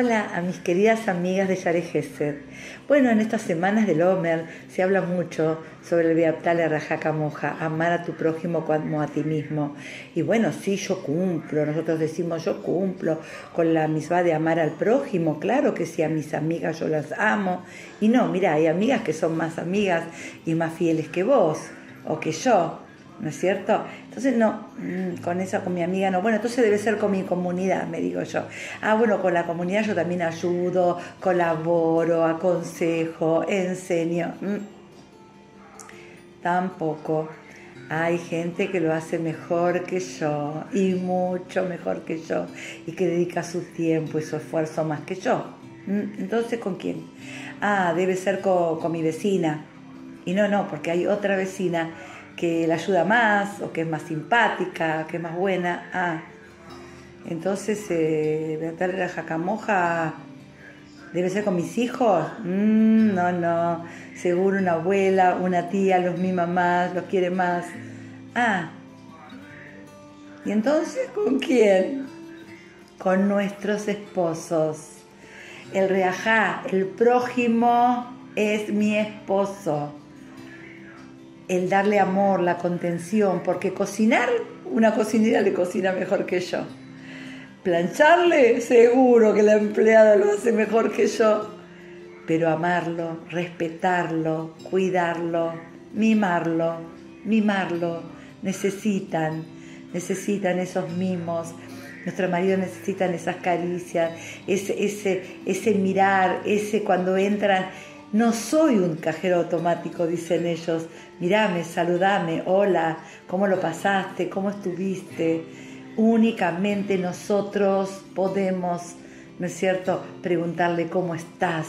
Hola a mis queridas amigas de Yare Gesed. Bueno, en estas semanas del Omer se habla mucho sobre el Beaptale Rajaka Moja, amar a tu prójimo como a ti mismo. Y bueno, sí, yo cumplo, nosotros decimos yo cumplo con la misma de amar al prójimo, claro que sí, a mis amigas yo las amo. Y no, mira, hay amigas que son más amigas y más fieles que vos o que yo. ¿No es cierto? Entonces, no, mm, con esa, con mi amiga no. Bueno, entonces debe ser con mi comunidad, me digo yo. Ah, bueno, con la comunidad yo también ayudo, colaboro, aconsejo, enseño. Mm. Tampoco. Hay gente que lo hace mejor que yo y mucho mejor que yo y que dedica su tiempo y su esfuerzo más que yo. Mm, entonces, ¿con quién? Ah, debe ser con, con mi vecina. Y no, no, porque hay otra vecina que la ayuda más o que es más simpática, que es más buena. Ah, entonces, eh, la jacamoja debe ser con mis hijos. Mm, no, no, seguro una abuela, una tía los mima más, los quiere más. Ah, ¿y entonces con quién? Con nuestros esposos. El reajá, el prójimo es mi esposo el darle amor, la contención, porque cocinar, una cocinera le cocina mejor que yo. Plancharle, seguro que la empleada lo hace mejor que yo. Pero amarlo, respetarlo, cuidarlo, mimarlo, mimarlo, necesitan, necesitan esos mimos. Nuestro marido necesitan esas caricias, ese, ese, ese mirar, ese cuando entran no soy un cajero automático, dicen ellos. Mirame, saludame, hola, ¿cómo lo pasaste? ¿Cómo estuviste? Únicamente nosotros podemos, ¿no es cierto?, preguntarle cómo estás,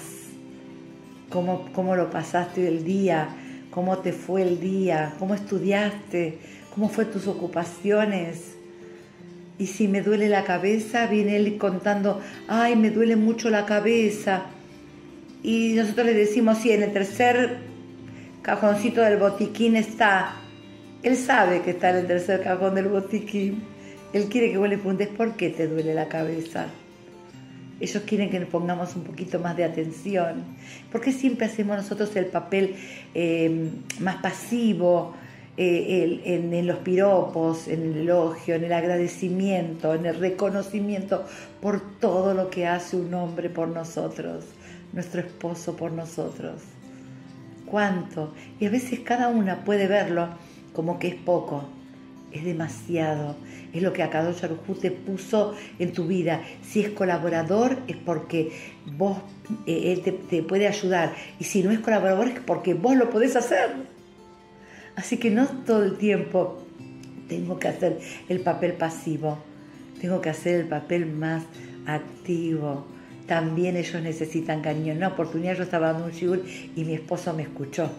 cómo, cómo lo pasaste el día, cómo te fue el día, cómo estudiaste, cómo fue tus ocupaciones. Y si me duele la cabeza, viene él contando, ay, me duele mucho la cabeza y nosotros le decimos, sí, en el tercer cajoncito del botiquín está. Él sabe que está en el tercer cajón del botiquín. Él quiere que vos le preguntes por qué te duele la cabeza. Ellos quieren que nos pongamos un poquito más de atención. ¿Por qué siempre hacemos nosotros el papel eh, más pasivo eh, en los piropos, en el elogio, en el agradecimiento, en el reconocimiento por todo lo que hace un hombre por nosotros? Nuestro esposo por nosotros. ¿Cuánto? Y a veces cada una puede verlo como que es poco, es demasiado. Es lo que Akadosh Arujú te puso en tu vida. Si es colaborador es porque vos, eh, él te, te, puede ayudar. Y si no es colaborador es porque vos lo podés hacer. Así que no todo el tiempo tengo que hacer el papel pasivo. Tengo que hacer el papel más activo también ellos necesitan cariño. En una oportunidad yo estaba dando un shiur y mi esposo me escuchó.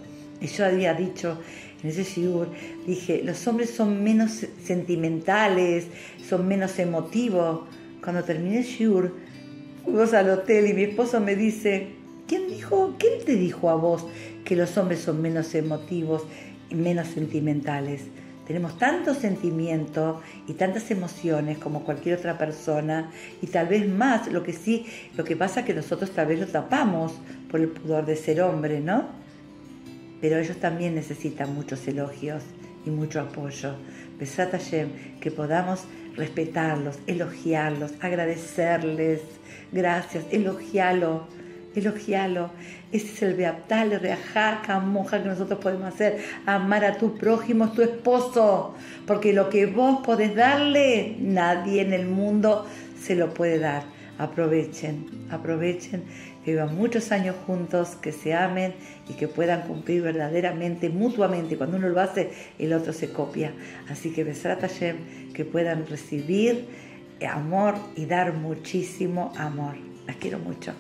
Y yo había dicho en ese shiur, dije, los hombres son menos sentimentales, son menos emotivos. Cuando terminé el shiur, fuimos al hotel y mi esposo me dice, ¿quién dijo, quién te dijo a vos que los hombres son menos emotivos y menos sentimentales? Tenemos tantos sentimientos y tantas emociones como cualquier otra persona y tal vez más, lo que sí, lo que pasa es que nosotros tal vez lo tapamos por el pudor de ser hombre, ¿no? Pero ellos también necesitan muchos elogios y mucho apoyo. Besat que podamos respetarlos, elogiarlos, agradecerles, gracias, elogiarlo elogialo. Ese es el beaptal, el reajaca, monja que nosotros podemos hacer. Amar a tu prójimo, tu esposo. Porque lo que vos podés darle, nadie en el mundo se lo puede dar. Aprovechen, aprovechen que vivan muchos años juntos, que se amen y que puedan cumplir verdaderamente, mutuamente. Cuando uno lo hace, el otro se copia. Así que Besrat Hashem, que puedan recibir amor y dar muchísimo amor. Las quiero mucho.